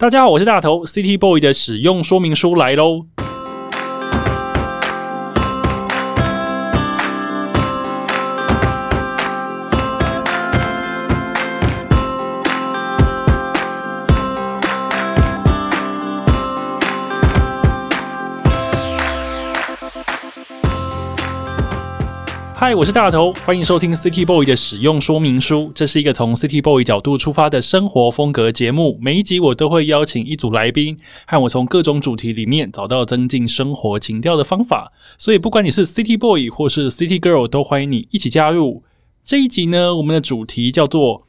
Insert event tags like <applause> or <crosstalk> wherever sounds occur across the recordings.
大家好，我是大头，City Boy 的使用说明书来喽。嗨，我是大头，欢迎收听 City Boy 的使用说明书。这是一个从 City Boy 角度出发的生活风格节目。每一集我都会邀请一组来宾，和我从各种主题里面找到增进生活情调的方法。所以，不管你是 City Boy 或是 City Girl，都欢迎你一起加入。这一集呢，我们的主题叫做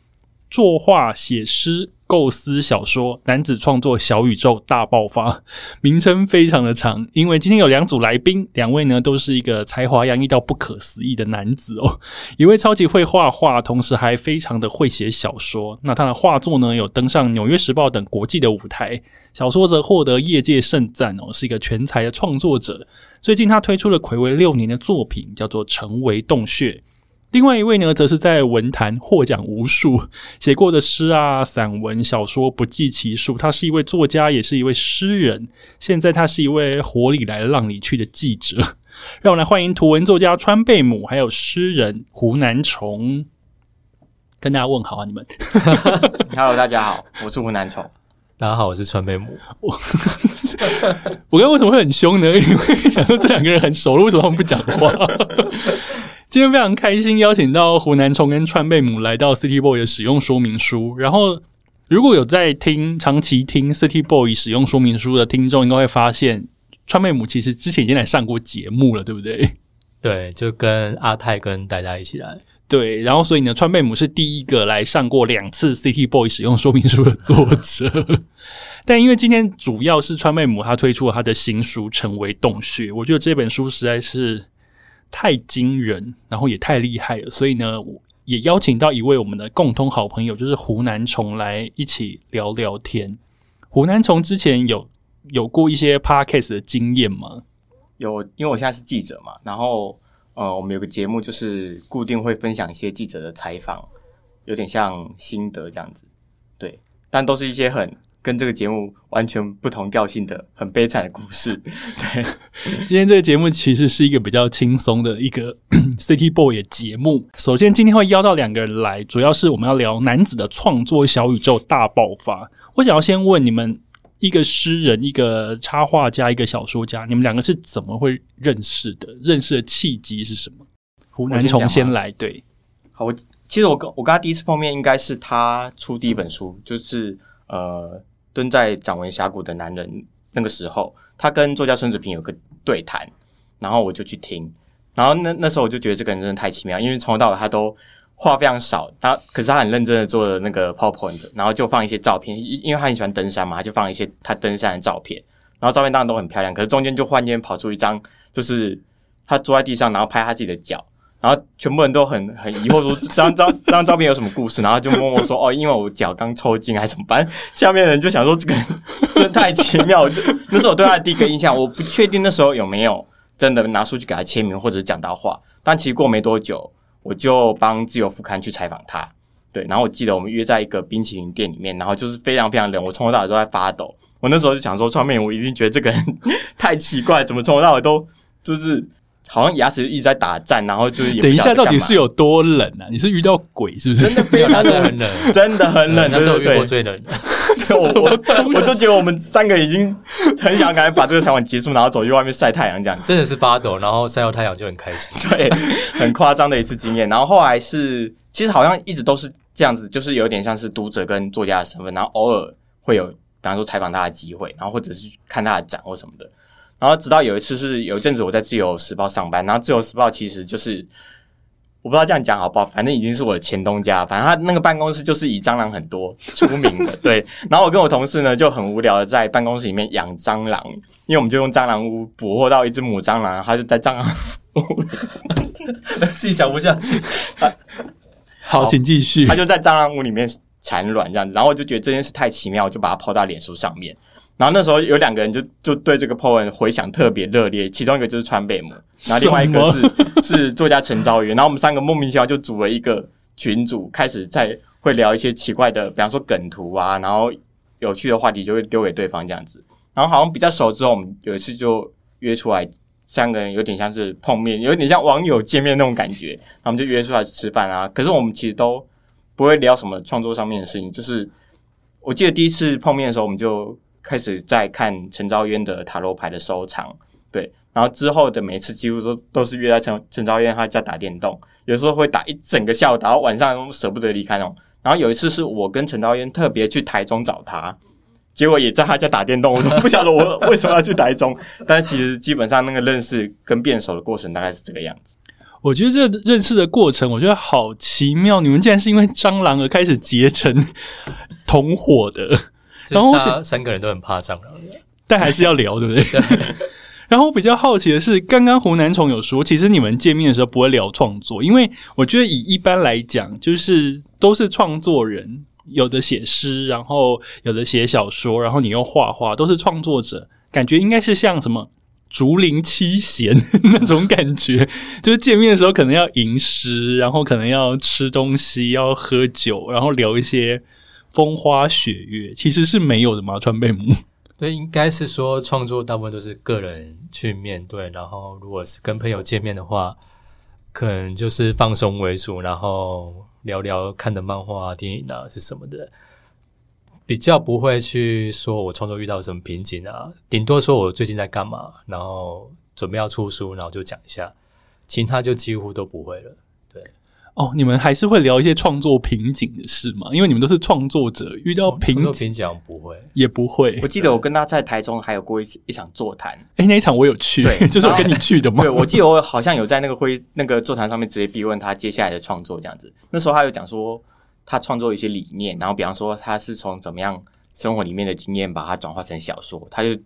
作画写诗。构思小说，男子创作小宇宙大爆发，名称非常的长，因为今天有两组来宾，两位呢都是一个才华洋溢到不可思议的男子哦，一位超级会画画，同时还非常的会写小说，那他的画作呢有登上纽约时报等国际的舞台，小说则获得业界盛赞哦，是一个全才的创作者。最近他推出了暌违六年的作品，叫做《成为洞穴》。另外一位呢，则是在文坛获奖无数，写过的诗啊、散文、小说不计其数。他是一位作家，也是一位诗人。现在他是一位活里来浪里去的记者。<laughs> 让我来欢迎图文作家川贝母，还有诗人胡南虫，跟大家问好啊！你们，<laughs> Hello，大家好，我是胡南虫。大家好，我是川贝母。<laughs> 我刚为什么会很凶呢？因为想说这两个人很熟了，为什么他们不讲话？今天非常开心，邀请到湖南虫跟川贝母来到 City Boy 的使用说明书。然后，如果有在听长期听 City Boy 使用说明书的听众，应该会发现川贝母其实之前已经来上过节目了，对不对？对，就跟阿泰跟大家一起来。对，然后所以呢，川贝母是第一个来上过两次 City Boy 使用说明书的作者。<laughs> 但因为今天主要是川贝母他推出了他的新书《成为洞穴》，我觉得这本书实在是。太惊人，然后也太厉害了，所以呢，我也邀请到一位我们的共同好朋友，就是湖南虫来一起聊聊天。湖南虫之前有有过一些 podcast 的经验吗？有，因为我现在是记者嘛，然后呃，我们有个节目就是固定会分享一些记者的采访，有点像心得这样子，对，但都是一些很。跟这个节目完全不同调性的很悲惨的故事。<laughs> 对，今天这个节目其实是一个比较轻松的一个 <clears throat> City Boy 的节目。首先，今天会邀到两个人来，主要是我们要聊男子的创作小宇宙大爆发。我想要先问你们，一个诗人、一个插画家、一个小说家，你们两个是怎么会认识的？认识的契机是什么？湖南虫先来，对。好，我其实我跟我跟他第一次碰面，应该是他出第一本书，就是呃。蹲在掌纹峡谷的男人，那个时候，他跟作家孙子平有个对谈，然后我就去听，然后那那时候我就觉得这个人真的太奇妙，因为从头到尾他都话非常少，他可是他很认真的做了那个 PowerPoint，然后就放一些照片，因为他很喜欢登山嘛，他就放一些他登山的照片，然后照片当然都很漂亮，可是中间就忽然间跑出一张，就是他坐在地上，然后拍他自己的脚。然后全部人都很很疑惑说这 <laughs> 张照这张照片有什么故事？然后就默默说哦，因为我脚刚抽筋还是怎么办？下面的人就想说这个 <laughs> 这太奇妙，就那是我对他的第一个印象。我不确定那时候有没有真的拿出去给他签名或者讲到话，但其实过没多久，我就帮自由副刊去采访他。对，然后我记得我们约在一个冰淇淋店里面，然后就是非常非常冷，我从头到尾都在发抖。我那时候就想说，创面我已经觉得这个人 <laughs> 太奇怪，怎么从头到尾都就是。好像牙齿一直在打战，然后就是等一下，到底是有多冷啊？你是遇到鬼是不是？真的非常 <laughs> 很冷，真的很冷。那时候遇过最冷。<laughs> 我我我就觉得我们三个已经很想赶紧把这个采访结束，然后走去外面晒太阳，这样真的是发抖，然后晒到太阳就很开心。<laughs> 对，很夸张的一次经验。然后后来是，其实好像一直都是这样子，就是有点像是读者跟作家的身份，然后偶尔会有，比方说采访他的机会，然后或者是看他的展或什么的。然后直到有一次是有一阵子我在自由时报上班，然后自由时报其实就是我不知道这样讲好不好，反正已经是我的前东家，反正他那个办公室就是以蟑螂很多出名的，<laughs> 对。然后我跟我同事呢就很无聊的在办公室里面养蟑螂，因为我们就用蟑螂屋捕获到一只母蟑螂，它就在蟑螂屋，<laughs> 自己讲不下去。好，请继续。它就在蟑螂屋里面产卵这样子，然后我就觉得这件事太奇妙，就把它抛到脸书上面。然后那时候有两个人就就对这个 po 文回响特别热烈，其中一个就是川贝母，然后另外一个是 <laughs> 是作家陈昭元，然后我们三个莫名其妙就组了一个群组，开始在会聊一些奇怪的，比方说梗图啊，然后有趣的话题就会丢给对方这样子。然后好像比较熟之后，我们有一次就约出来，三个人有点像是碰面，有点像网友见面那种感觉。然后我们就约出来吃饭啊。可是我们其实都不会聊什么创作上面的事情。就是我记得第一次碰面的时候，我们就开始在看陈昭渊的塔罗牌的收藏。对，然后之后的每次几乎都都是约在陈陈昭渊他家打电动，有时候会打一整个下午，打到晚上舍不得离开那种。然后有一次是我跟陈昭渊特别去台中找他。结果也在他家打电动，我都不晓得我为什么要去台中。<laughs> 但其实基本上那个认识跟变熟的过程大概是这个样子。我觉得这认识的过程，我觉得好奇妙。你们竟然是因为蟑螂而开始结成同伙的，然后三个人都很怕蟑螂，但还是要聊，对不对？<laughs> 然后我比较好奇的是，刚刚湖南虫有说，其实你们见面的时候不会聊创作，因为我觉得以一般来讲，就是都是创作人。有的写诗，然后有的写小说，然后你又画画，都是创作者，感觉应该是像什么竹林七贤那种感觉，<laughs> 就是见面的时候可能要吟诗，然后可能要吃东西，要喝酒，然后聊一些风花雪月，其实是没有的嘛。川贝母，<laughs> 对，应该是说创作大部分都是个人去面对，然后如果是跟朋友见面的话，可能就是放松为主，然后。聊聊看的漫画、电影啊是什么的，比较不会去说我创作遇到什么瓶颈啊，顶多说我最近在干嘛，然后准备要出书，然后就讲一下，其他就几乎都不会了。对哦，你们还是会聊一些创作瓶颈的事吗？因为你们都是创作者，遇到瓶瓶颈不会，也不会。我记得我跟他在台中还有过一一场座谈，哎，那一场我有去，对，<laughs> 就是我跟你去的嘛？对，我记得我好像有在那个会那个座谈上面直接逼问他接下来的创作这样子。那时候他有讲说他创作一些理念，然后比方说他是从怎么样生活里面的经验把它转化成小说，他就。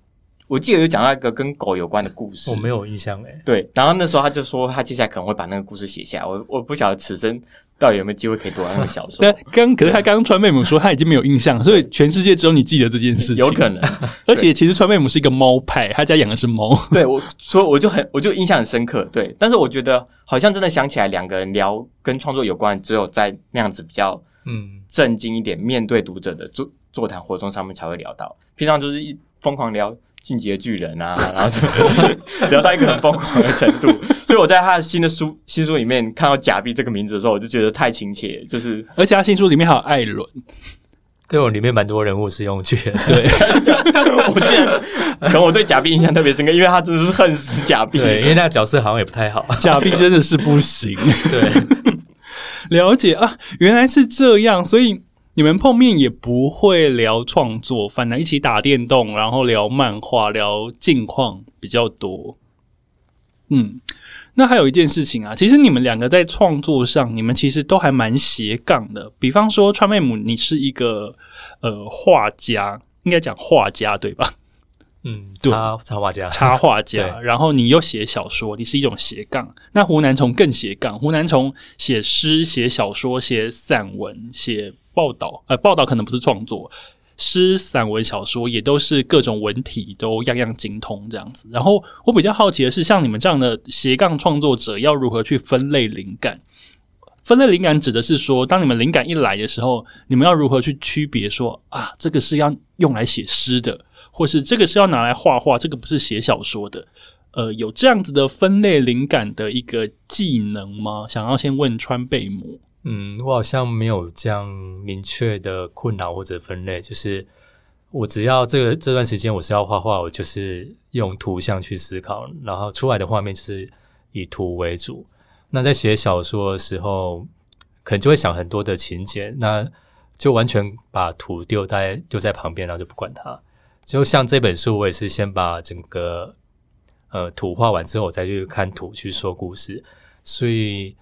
我记得有讲到一个跟狗有关的故事，我没有印象诶。对，然后那时候他就说他接下来可能会把那个故事写下来。我我不晓得此生到底有没有机会可以读完那个小说。<laughs> 那刚可是他刚刚川妹母说他已经没有印象，所以全世界只有你记得这件事情。有可能，而且其实川妹母是一个猫派，他家养的是猫。对，我所以我就很我就印象很深刻。对，但是我觉得好像真的想起来两个人聊跟创作有关，只有在那样子比较嗯震惊一点面对读者的座座谈活动上面才会聊到，平常就是一疯狂聊。进阶巨人啊，<laughs> 然后就聊到一个很疯狂的程度，<laughs> 所以我在他的新的书新书里面看到假币这个名字的时候，我就觉得太亲切，就是而且他新书里面还有艾伦，对我里面蛮多人物是用巨人，<laughs> 对，我记得可能我对假币印象特别深刻，因为他真的是恨死假币，对，因为那个角色好像也不太好，假币真的是不行，对，了解啊，原来是这样，所以。你们碰面也不会聊创作，反而一起打电动，然后聊漫画、聊近况比较多。嗯，那还有一件事情啊，其实你们两个在创作上，你们其实都还蛮斜杠的。比方说，川妹母，你是一个呃画家，应该讲画家对吧？嗯，插插画家，插画家。然后你又写小说，你是一种斜杠。那湖南虫更斜杠，湖南虫写诗、写小说、写散文、写。报道，呃，报道可能不是创作，诗、散文、小说也都是各种文体都样样精通这样子。然后我比较好奇的是，像你们这样的斜杠创作者，要如何去分类灵感？分类灵感指的是说，当你们灵感一来的时候，你们要如何去区别说啊，这个是要用来写诗的，或是这个是要拿来画画，这个不是写小说的。呃，有这样子的分类灵感的一个技能吗？想要先问川贝母。嗯，我好像没有这样明确的困扰或者分类，就是我只要这个这段时间我是要画画，我就是用图像去思考，然后出来的画面就是以图为主。那在写小说的时候，可能就会想很多的情节，那就完全把图丢在丢在旁边，然后就不管它。就像这本书，我也是先把整个呃图画完之后，我再去看图去说故事，所以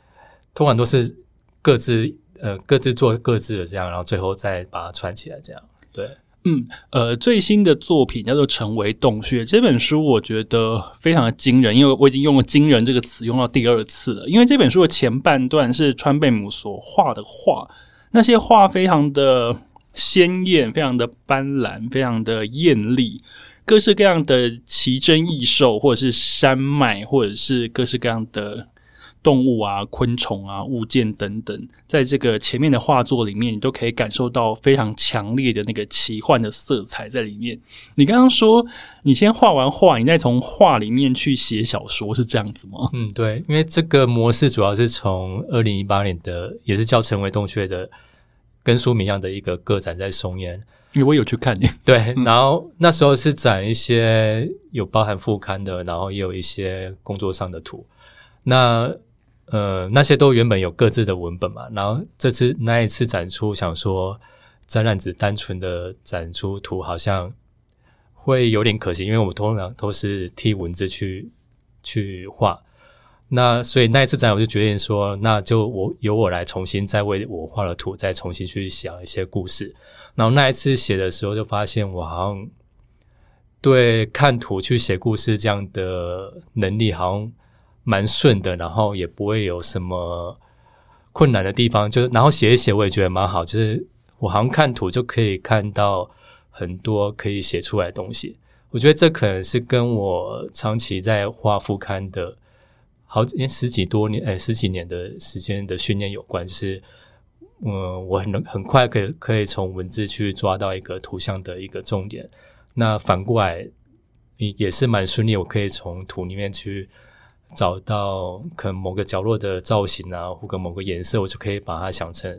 通常都是。各自呃各自做各自的这样，然后最后再把它串起来，这样对。嗯，呃，最新的作品叫做《成为洞穴》这本书，我觉得非常的惊人，因为我已经用了“惊人”这个词用到第二次了。因为这本书的前半段是川贝母所画的画，那些画非常的鲜艳，非常的斑斓，非常的艳丽，各式各样的奇珍异兽，或者是山脉，或者是各式各样的。动物啊、昆虫啊、物件等等，在这个前面的画作里面，你都可以感受到非常强烈的那个奇幻的色彩在里面。你刚刚说，你先画完画，你再从画里面去写小说，是这样子吗？嗯，对，因为这个模式主要是从二零一八年的，也是叫成为洞穴的，跟书名一样的一个个展在松烟。因为我有去看你，<laughs> 对，然后那时候是展一些有包含副刊的，然后也有一些工作上的图。那呃，那些都原本有各自的文本嘛。然后这次那一次展出，想说展览只单纯的展出图，好像会有点可惜，因为我们通常都是替文字去去画。那所以那一次展，我就决定说，那就我由我来重新再为我画的图再重新去想一些故事。然后那一次写的时候，就发现我好像对看图去写故事这样的能力好像蛮顺的，然后也不会有什么困难的地方。就然后写一写，我也觉得蛮好，就是我好像看图就可以看到很多可以写出来的东西。我觉得这可能是跟我长期在画副刊的。好，因为十几多年，哎，十几年的时间的训练有关，就是，嗯，我很能很快可以可以从文字去抓到一个图像的一个重点。那反过来也也是蛮顺利，我可以从图里面去找到可能某个角落的造型啊，或者某个颜色，我就可以把它想成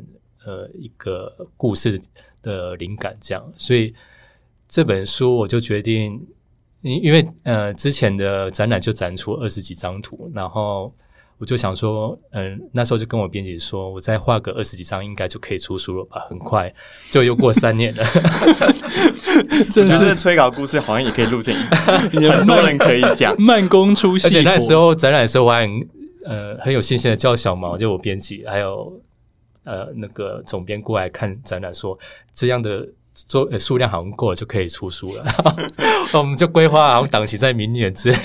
呃一个故事的灵感这样。所以这本书我就决定。因因为呃之前的展览就展出二十几张图，然后我就想说，嗯，那时候就跟我编辑说，我再画个二十几张应该就可以出书了吧？很快就又过三年了。<laughs> <laughs> 真是催稿故事好像也可以录成一 <laughs> 很多人可以讲慢工出细活。而且那时候展览的时候，我还呃很有信心的叫小毛，就我编辑，还有呃那个总编过来看展览，说这样的。做数量好像够了就可以出书了，<laughs> 我们就规划好像档期在明年之类，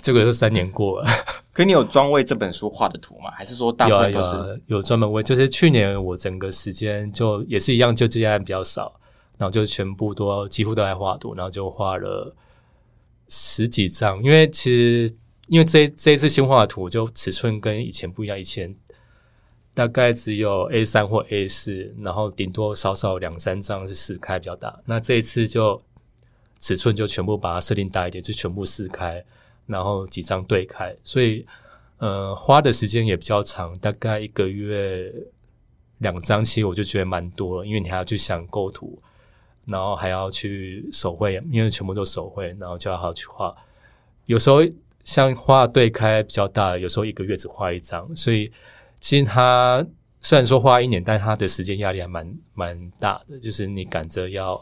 结果是三年过了。可你有专为这本书画的图吗？还是说大部分都是有专门为？就是去年我整个时间就也是一样，就接案比较少，然后就全部都几乎都在画图，然后就画了十几张。因为其实因为这这一次新画的图就尺寸跟以前不一样，以前。大概只有 A 三或 A 四，然后顶多少少两三张是四开比较大。那这一次就尺寸就全部把它设定大一点，就全部四开，然后几张对开，所以呃花的时间也比较长，大概一个月两张，其实我就觉得蛮多了，因为你还要去想构图，然后还要去手绘，因为全部都手绘，然后就要好去画。有时候像画对开比较大，有时候一个月只画一张，所以。其实他虽然说花一年，但他的时间压力还蛮蛮大的。就是你赶着要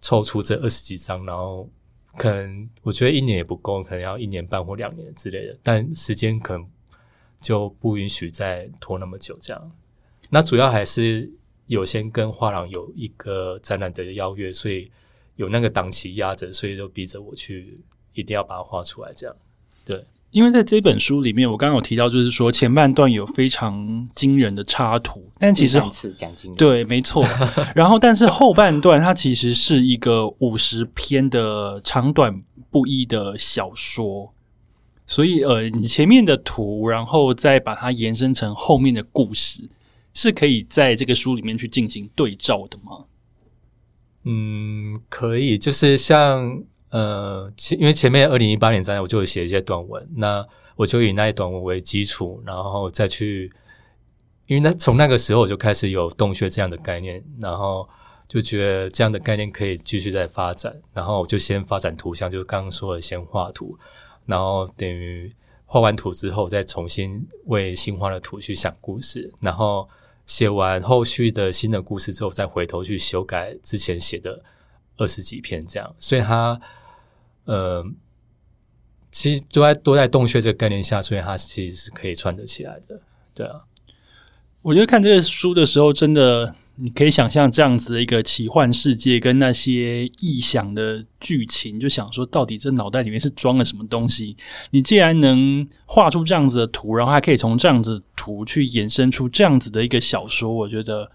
抽出这二十几张，然后可能我觉得一年也不够，可能要一年半或两年之类的。但时间可能就不允许再拖那么久这样。那主要还是有先跟画廊有一个展览的邀约，所以有那个档期压着，所以就逼着我去一定要把它画出来这样。对。因为在这本书里面，我刚刚有提到，就是说前半段有非常惊人的插图，但其实讲惊人对，没错。<laughs> 然后，但是后半段它其实是一个五十篇的长短不一的小说，所以呃，你前面的图，然后再把它延伸成后面的故事，是可以在这个书里面去进行对照的吗？嗯，可以，就是像。呃，因为前面二零一八年展览，我就写一些短文，那我就以那一短文为基础，然后再去，因为那从那个时候我就开始有洞穴这样的概念，然后就觉得这样的概念可以继续再发展，然后我就先发展图像，就是刚刚说的先画图，然后等于画完图之后，再重新为新画的图去想故事，然后写完后续的新的故事之后，再回头去修改之前写的二十几篇这样，所以他。呃，其实都在都在洞穴这个概念下，所以它其实是可以串得起来的。对啊，我觉得看这个书的时候，真的你可以想象这样子的一个奇幻世界跟那些臆想的剧情，就想说到底这脑袋里面是装了什么东西？你既然能画出这样子的图，然后还可以从这样子图去衍生出这样子的一个小说，我觉得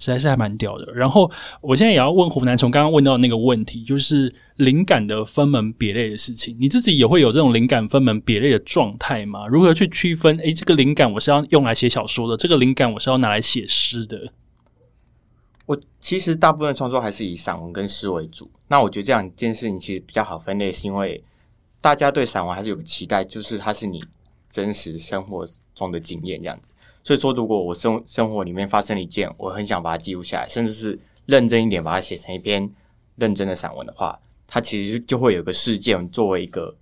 实在是还蛮屌的。然后我现在也要问湖南从刚刚问到那个问题，就是灵感的分门别类的事情，你自己也会有这种灵感分门别类的状态吗？如何去区分？诶，这个灵感我是要用来写小说的，这个灵感我是要拿来写诗的。我其实大部分创作还是以散文跟诗为主。那我觉得这两件事情其实比较好分类，是因为大家对散文还是有期待，就是它是你真实生活中的经验这样子。所以说，如果我生生活里面发生了一件，我很想把它记录下来，甚至是认真一点把它写成一篇认真的散文的话，它其实就会有个事件作为一个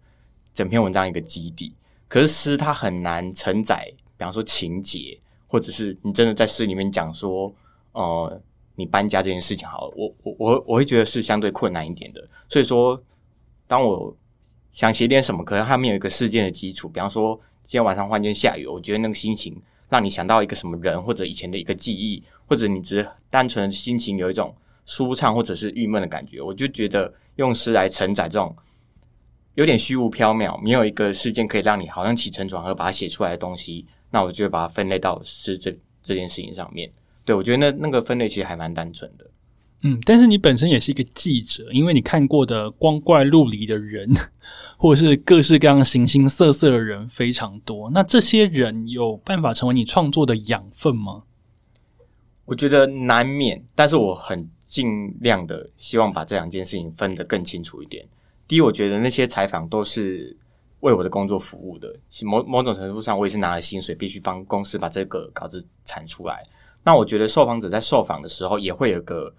整篇文章一个基底。可是诗它很难承载，比方说情节，或者是你真的在诗里面讲说，呃，你搬家这件事情，好，了，我我我我会觉得是相对困难一点的。所以说，当我想写点什么，可能它没有一个事件的基础，比方说今天晚上忽然间下雨，我觉得那个心情。让你想到一个什么人，或者以前的一个记忆，或者你只单纯的心情有一种舒畅或者是郁闷的感觉，我就觉得用诗来承载这种有点虚无缥缈、没有一个事件可以让你好像起承转合把它写出来的东西，那我就会把它分类到诗这这件事情上面。对我觉得那那个分类其实还蛮单纯的。嗯，但是你本身也是一个记者，因为你看过的光怪陆离的人，或者是各式各样形形色色的人非常多。那这些人有办法成为你创作的养分吗？我觉得难免，但是我很尽量的希望把这两件事情分得更清楚一点。第一，我觉得那些采访都是为我的工作服务的，某某种程度上，我也是拿了薪水，必须帮公司把这个稿子产出来。那我觉得受访者在受访的时候，也会有个。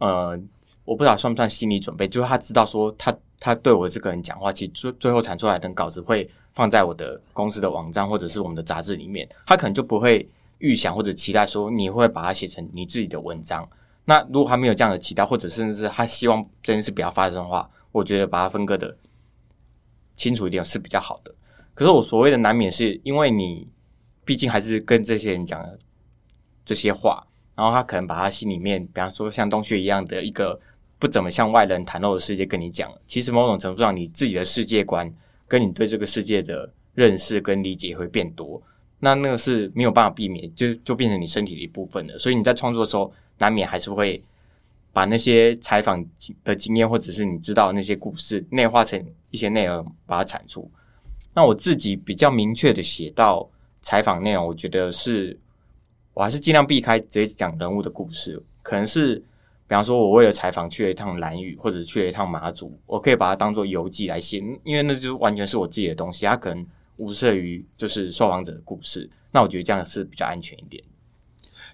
呃，我不知道算不算心理准备，就是他知道说他他对我这个人讲话，其实最最后产出来的稿子会放在我的公司的网站或者是我们的杂志里面，他可能就不会预想或者期待说你会把它写成你自己的文章。那如果他没有这样的期待，或者甚至是他希望这件事不要发生的话，我觉得把它分割的清楚一点是比较好的。可是我所谓的难免是因为你毕竟还是跟这些人讲这些话。然后他可能把他心里面，比方说像洞穴一样的一个不怎么向外人袒露的世界跟你讲。其实某种程度上，你自己的世界观跟你对这个世界的认识跟理解会变多。那那个是没有办法避免，就就变成你身体的一部分了。所以你在创作的时候，难免还是会把那些采访的经验，或者是你知道那些故事内化成一些内容，把它产出。那我自己比较明确的写到采访内容，我觉得是。我还是尽量避开直接讲人物的故事，可能是，比方说，我为了采访去了一趟蓝屿，或者去了一趟马祖，我可以把它当做游记来写，因为那就完全是我自己的东西，它可能无涉于就是受访者的故事。那我觉得这样是比较安全一点。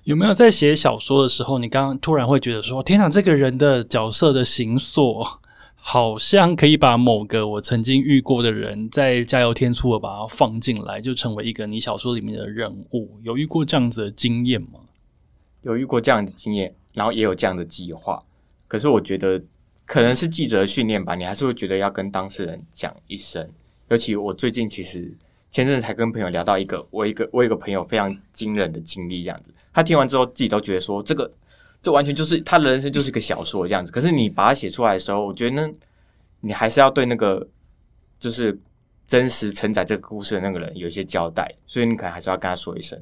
有没有在写小说的时候，你刚刚突然会觉得说，天哪，这个人的角色的形塑？好像可以把某个我曾经遇过的人，在加油添醋的把它放进来，就成为一个你小说里面的人物。有遇过这样子的经验吗？有遇过这样的经验，然后也有这样的计划。可是我觉得可能是记者训练吧，你还是会觉得要跟当事人讲一声。尤其我最近其实前阵才跟朋友聊到一个，我一个我一个朋友非常惊人的经历，这样子，他听完之后自己都觉得说这个。这完全就是他的人生，就是一个小说这样子。可是你把它写出来的时候，我觉得呢，你还是要对那个就是真实承载这个故事的那个人有一些交代，所以你可能还是要跟他说一声。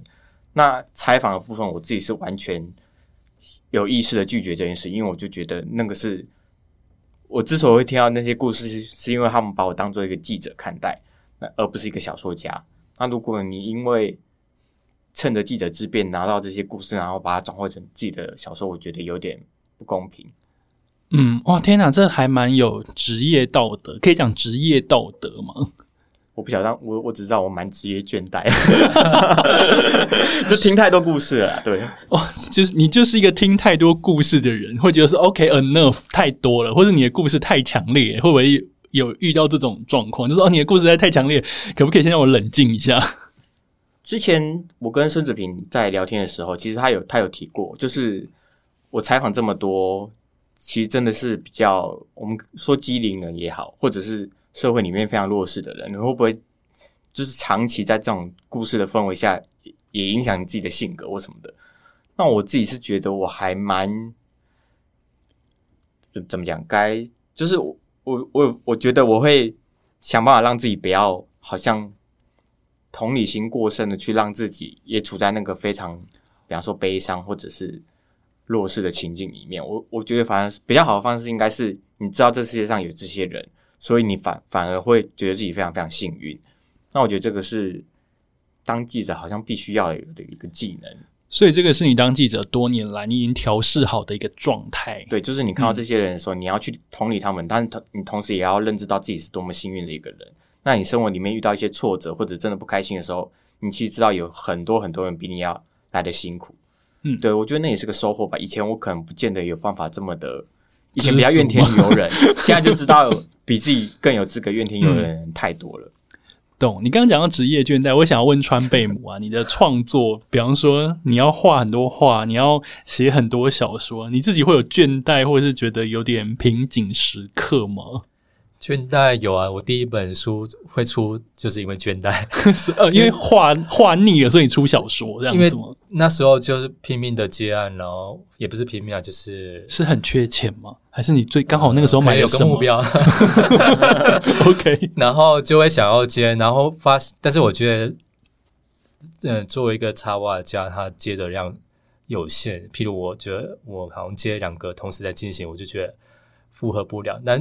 那采访的部分，我自己是完全有意识的拒绝这件事，因为我就觉得那个是我之所以会听到那些故事，是因为他们把我当做一个记者看待，那而不是一个小说家。那如果你因为趁着记者之便拿到这些故事，然后把它转化成自己的小说，我觉得有点不公平。嗯，哇，天哪，这还蛮有职业道德，可以讲职业道德吗？我不晓得，我我只知道我蛮职业倦怠，<laughs> 就听太多故事了。对，哇，就是你就是一个听太多故事的人，会觉得是 OK enough 太多了，或者你的故事太强烈，会不会有遇到这种状况？就是哦，你的故事实在太强烈，可不可以先让我冷静一下？之前我跟孙子平在聊天的时候，其实他有他有提过，就是我采访这么多，其实真的是比较我们说机灵人也好，或者是社会里面非常弱势的人，你会不会就是长期在这种故事的氛围下，也影响你自己的性格或什么的？那我自己是觉得我还蛮怎么讲？该就是我我我我觉得我会想办法让自己不要好像。同理心过剩的去让自己也处在那个非常，比方说悲伤或者是弱势的情境里面。我我觉得反而比较好的方式应该是，你知道这世界上有这些人，所以你反反而会觉得自己非常非常幸运。那我觉得这个是当记者好像必须要有的一个技能。所以这个是你当记者多年来你已经调试好的一个状态。对，就是你看到这些人的时候，你要去同理他们，但是同你同时也要认知到自己是多么幸运的一个人。那你生活里面遇到一些挫折或者真的不开心的时候，你其实知道有很多很多人比你要来的辛苦。嗯对，我觉得那也是个收获吧。以前我可能不见得有办法这么的，以前比较怨天尤人，<laughs> 现在就知道比自己更有资格怨天尤人的人太多了。懂？你刚刚讲到职业倦怠，我想要问川贝母啊，你的创作，比方说你要画很多画，你要写很多小说，你自己会有倦怠，或者是觉得有点瓶颈时刻吗？倦怠有啊，我第一本书会出，就是因为倦怠，呃，因为画画腻了，所以你出小说这样因为子吗？那时候就是拼命的接案，然后也不是拼命啊，就是是很缺钱吗？还是你最刚好那个时候买有了什么个目标，？OK，然后就会想要接，然后发，但是我觉得，嗯、作为一个插画家，他接的量有限。譬如，我觉得我好像接两个同时在进行，我就觉得负荷不了。那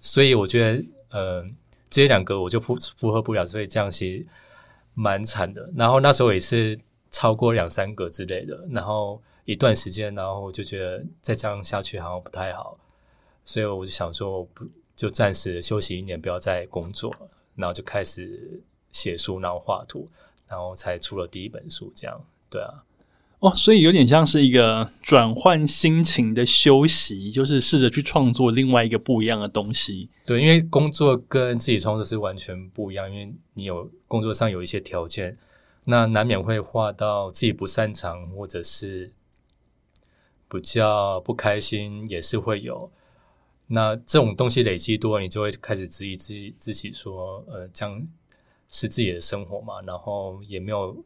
所以我觉得，呃，这两个我就负负荷不了，所以这样其实蛮惨的。然后那时候也是超过两三个之类的，然后一段时间，然后我就觉得再这样下去好像不太好，所以我就想说，不就暂时休息一年，不要再工作，然后就开始写书，然后画图，然后才出了第一本书。这样，对啊，哦，所以有点像是一个转换心情的休息，就是试着去创作另外一个不一样的东西。对，因为工作跟自己创作是完全不一样，因为你有工作上有一些条件，那难免会画到自己不擅长，或者是比较不开心，也是会有。那这种东西累积多，你就会开始质疑自己自己说，呃，这样是自己的生活嘛？然后也没有，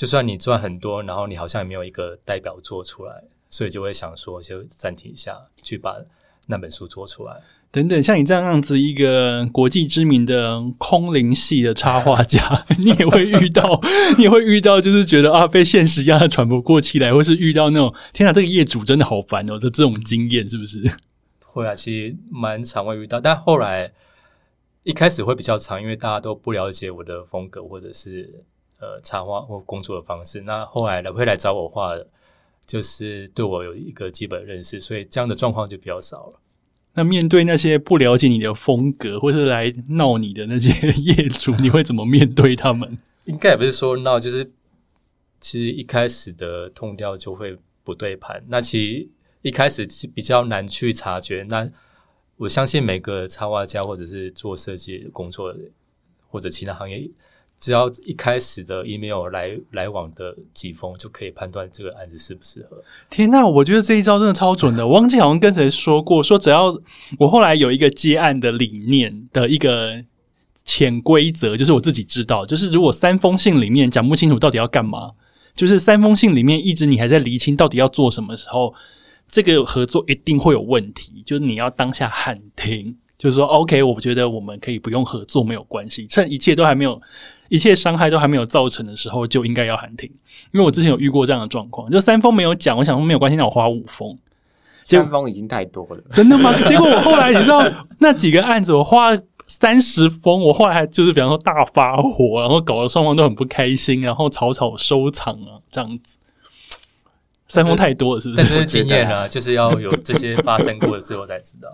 就算你赚很多，然后你好像也没有一个代表作出来，所以就会想说，就暂停一下，去把那本书做出来。等等，像你这样子一个国际知名的空灵系的插画家，<laughs> 你也会遇到，你也会遇到，就是觉得啊，被现实压得喘不过气来，或是遇到那种天啊，这个业主真的好烦哦的这种经验，是不是？会啊，其实蛮常会遇到，但后来一开始会比较长，因为大家都不了解我的风格或者是呃插画或工作的方式。那后来来会来找我画的，就是对我有一个基本认识，所以这样的状况就比较少了。那面对那些不了解你的风格或是来闹你的那些 <laughs> 业主，你会怎么面对他们？<laughs> 应该也不是说闹，就是其实一开始的痛调就会不对盘。那其实一开始是比较难去察觉。那我相信每个插画家或者是做设计工作的或者其他行业，只要一开始的 email 来来往的几封，就可以判断这个案子适不适合。天呐，我觉得这一招真的超准的。我忘记好像跟谁说过，说只要我后来有一个接案的理念的一个潜规则，就是我自己知道，就是如果三封信里面讲不清楚到底要干嘛，就是三封信里面一直你还在厘清到底要做什么时候，这个合作一定会有问题。就是你要当下喊停，就是说 OK，我觉得我们可以不用合作，没有关系，趁一切都还没有。一切伤害都还没有造成的时候，就应该要喊停。因为我之前有遇过这样的状况，就三封没有讲，我想说没有关系，那我花五封。三封已经太多了，真的吗？结果我后来你知道 <laughs> 那几个案子，我花三十封，我后来还就是比方说大发火，然后搞得双方都很不开心，然后草草收场啊，这样子。三封太多了，是不是？但这是经验啊，<laughs> 就是要有这些发生过之后才知道。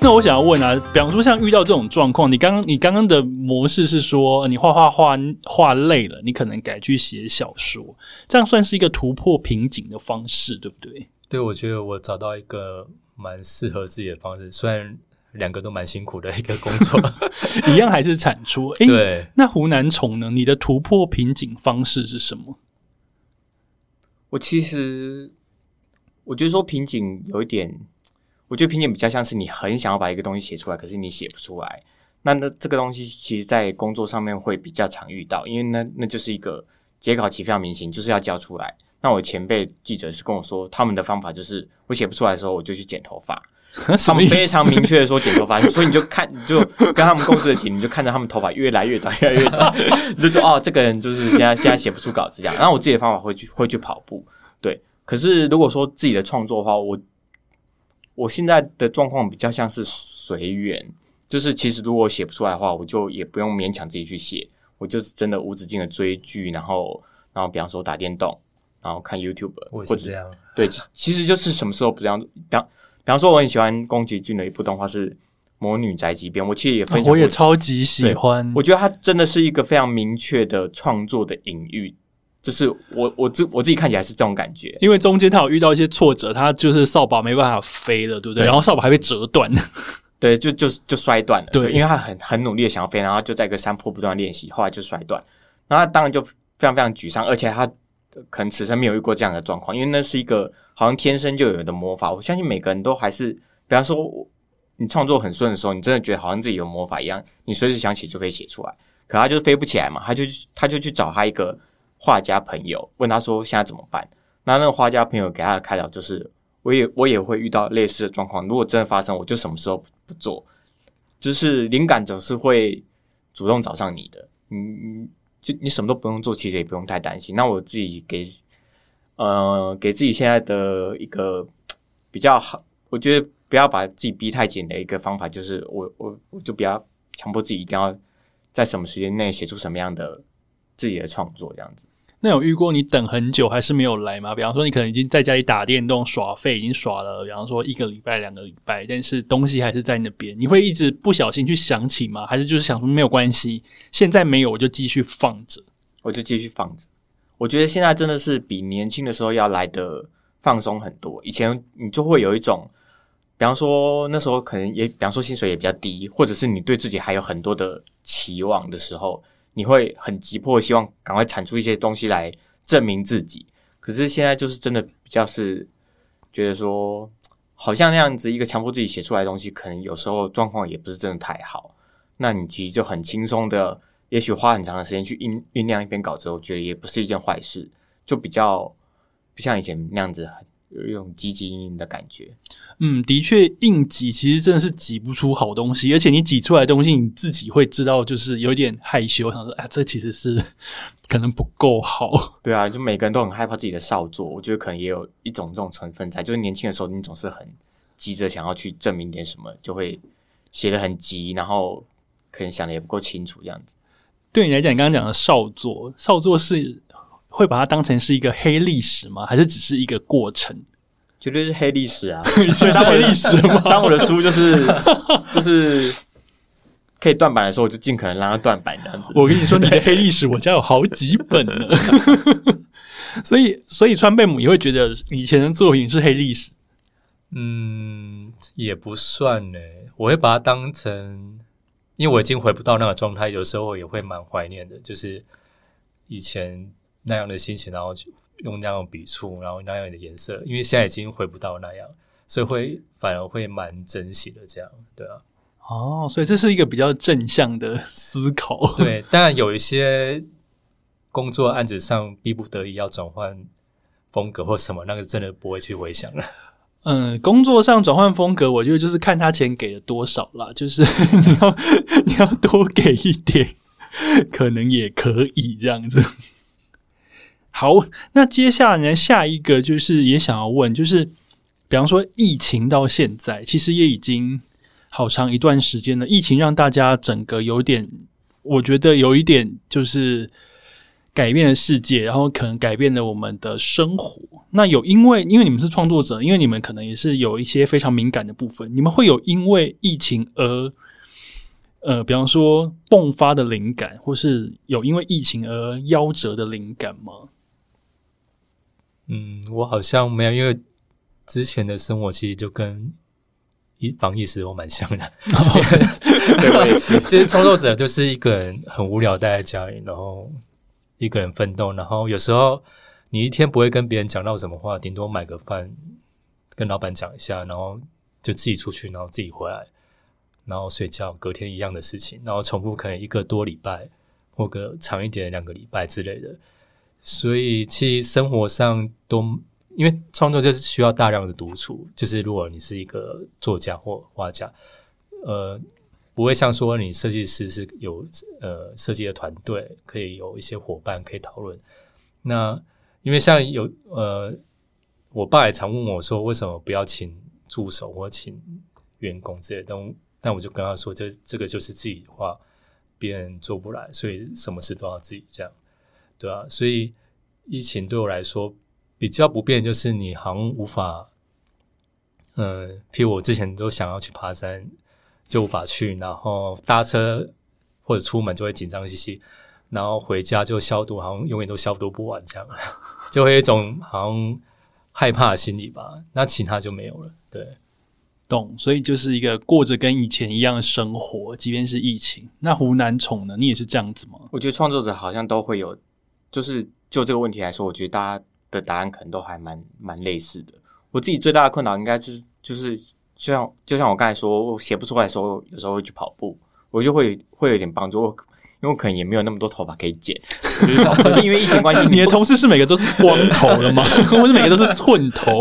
那我想要问啊，比方说像遇到这种状况，你刚刚你刚刚的模式是说，你画画画画累了，你可能改去写小说，这样算是一个突破瓶颈的方式，对不对？对，我觉得我找到一个蛮适合自己的方式，虽然两个都蛮辛苦的一个工作。<laughs> 一样还是产出。诶，对，那湖南虫呢？你的突破瓶颈方式是什么？我其实我觉得说瓶颈有一点，我觉得瓶颈比较像是你很想要把一个东西写出来，可是你写不出来。那那这个东西其实，在工作上面会比较常遇到，因为那那就是一个截稿期非常明显，就是要交出来。那我前辈记者是跟我说，他们的方法就是我写不出来的时候，我就去剪头发。<laughs> 他们非常明确的说剪头发，所以你就看，你就跟他们共事的题，你就看着他们头发越来越短，越来越短，<laughs> 你就说哦，这个人就是现在现在写不出稿子这样。然后我自己的方法会去会去跑步，对。可是如果说自己的创作的话，我我现在的状况比较像是随缘，就是其实如果写不出来的话，我就也不用勉强自己去写，我就是真的无止境的追剧，然后然后比方说打电动，然后看 YouTube，我或者这样。对，其其实就是什么时候不这样，比方比方说我很喜欢宫崎骏的一部动画是《魔女宅急便》，我其实也分享过，我也超级喜欢。我觉得它真的是一个非常明确的创作的隐喻，就是我我自我自己看起来是这种感觉。因为中间他有遇到一些挫折，他就是扫把没办法飞了，对不对？对然后扫把还被折断。<laughs> 对，就就就摔断了。对因为他很很努力的想要飞，然后就在一个山坡不断练习，后来就摔断。然后他当然就非常非常沮丧，而且他可能此生没有遇过这样的状况，因为那是一个好像天生就有的魔法。我相信每个人都还是，比方说你创作很顺的时候，你真的觉得好像自己有魔法一样，你随时想写就可以写出来。可他就是飞不起来嘛，他就他就去找他一个画家朋友，问他说现在怎么办？那那个画家朋友给他的开导就是，我也我也会遇到类似的状况，如果真的发生，我就什么时候不做。就是灵感总是会主动找上你的，嗯，就你什么都不用做，其实也不用太担心。那我自己给呃给自己现在的一个比较好，我觉得不要把自己逼太紧的一个方法，就是我我我就不要强迫自己一定要在什么时间内写出什么样的自己的创作，这样子。那有遇过你等很久还是没有来吗？比方说你可能已经在家里打电动耍废，已经耍了，比方说一个礼拜、两个礼拜，但是东西还是在那边，你会一直不小心去想起吗？还是就是想说没有关系，现在没有我就继续放着？我就继续放着。我觉得现在真的是比年轻的时候要来的放松很多。以前你就会有一种，比方说那时候可能也，比方说薪水也比较低，或者是你对自己还有很多的期望的时候，你会很急迫，希望赶快产出一些东西来证明自己。可是现在就是真的比较是觉得说，好像那样子一个强迫自己写出来的东西，可能有时候状况也不是真的太好。那你其实就很轻松的，也许花很长的时间去酝酝酿一篇稿子，我觉得也不是一件坏事，就比较不像以前那样子很有一种积极营的感觉。嗯，的确，硬挤其实真的是挤不出好东西，而且你挤出来的东西，你自己会知道，就是有点害羞，想说啊，这其实是可能不够好。对啊，就每个人都很害怕自己的少作，我觉得可能也有一种这种成分在，就是年轻的时候你总是很急着想要去证明点什么，就会写的很急，然后可能想的也不够清楚这样子。对你来讲，你刚刚讲的少作，少作是会把它当成是一个黑历史吗？还是只是一个过程？绝对是黑历史啊！<laughs> 是黑历史吗？<laughs> 当我的书就是就是可以断版的时候，我就尽可能让它断版这样子。我跟你说，你的黑历史，我家有好几本呢。<laughs> 所以，所以川贝母也会觉得以前的作品是黑历史。嗯，也不算呢。我会把它当成，因为我已经回不到那个状态，有时候也会蛮怀念的，就是以前那样的心情，然后就用那样的笔触，然后那样的颜色，因为现在已经回不到那样，所以会反而会蛮珍惜的。这样，对啊，哦，所以这是一个比较正向的思考。对。当然有一些工作案子上逼不得已要转换风格或什么，那个真的不会去回想了。嗯，工作上转换风格，我觉得就是看他钱给了多少啦，就是 <laughs> 你要你要多给一点，可能也可以这样子。好，<laughs> 那接下来，下一个就是也想要问，就是比方说疫情到现在，其实也已经好长一段时间了。疫情让大家整个有点，我觉得有一点就是改变了世界，然后可能改变了我们的生活。那有因为因为你们是创作者，因为你们可能也是有一些非常敏感的部分，你们会有因为疫情而呃，比方说迸发的灵感，或是有因为疫情而夭折的灵感吗？嗯，我好像没有，因为之前的生活其实就跟一防疫时我蛮像的。对我也是，<laughs> 就是创作者就是一个人很无聊待在家里，然后一个人奋斗，然后有时候你一天不会跟别人讲到什么话，顶多买个饭跟老板讲一下，然后就自己出去，然后自己回来，然后睡觉，隔天一样的事情，然后重复可能一个多礼拜或个长一点两个礼拜之类的。所以其实生活上都因为创作就是需要大量的独处，就是如果你是一个作家或画家，呃，不会像说你设计师是有呃设计的团队，可以有一些伙伴可以讨论。那因为像有呃，我爸也常问我说，为什么不要请助手或请员工这些东？但我就跟他说，这这个就是自己画，别人做不来，所以什么事都要自己这样，对啊，所以疫情对我来说比较不便，就是你好像无法，呃，譬如我之前都想要去爬山，就无法去，然后搭车或者出门就会紧张兮兮，然后回家就消毒，好像永远都消毒不完，这样 <laughs> 就会有一种好像害怕的心理吧。那其他就没有了，对。懂，所以就是一个过着跟以前一样的生活，即便是疫情。那湖南宠呢？你也是这样子吗？我觉得创作者好像都会有，就是就这个问题来说，我觉得大家的答案可能都还蛮蛮类似的。我自己最大的困扰应该就是，就是就像就像我刚才说，我写不出来的时候，有时候会去跑步，我就会会有点帮助。因为我可能也没有那么多头发可以剪，<laughs> 可是因为疫情关系，你的同事是每个都是光头的吗？<laughs> 或者每个都是寸头？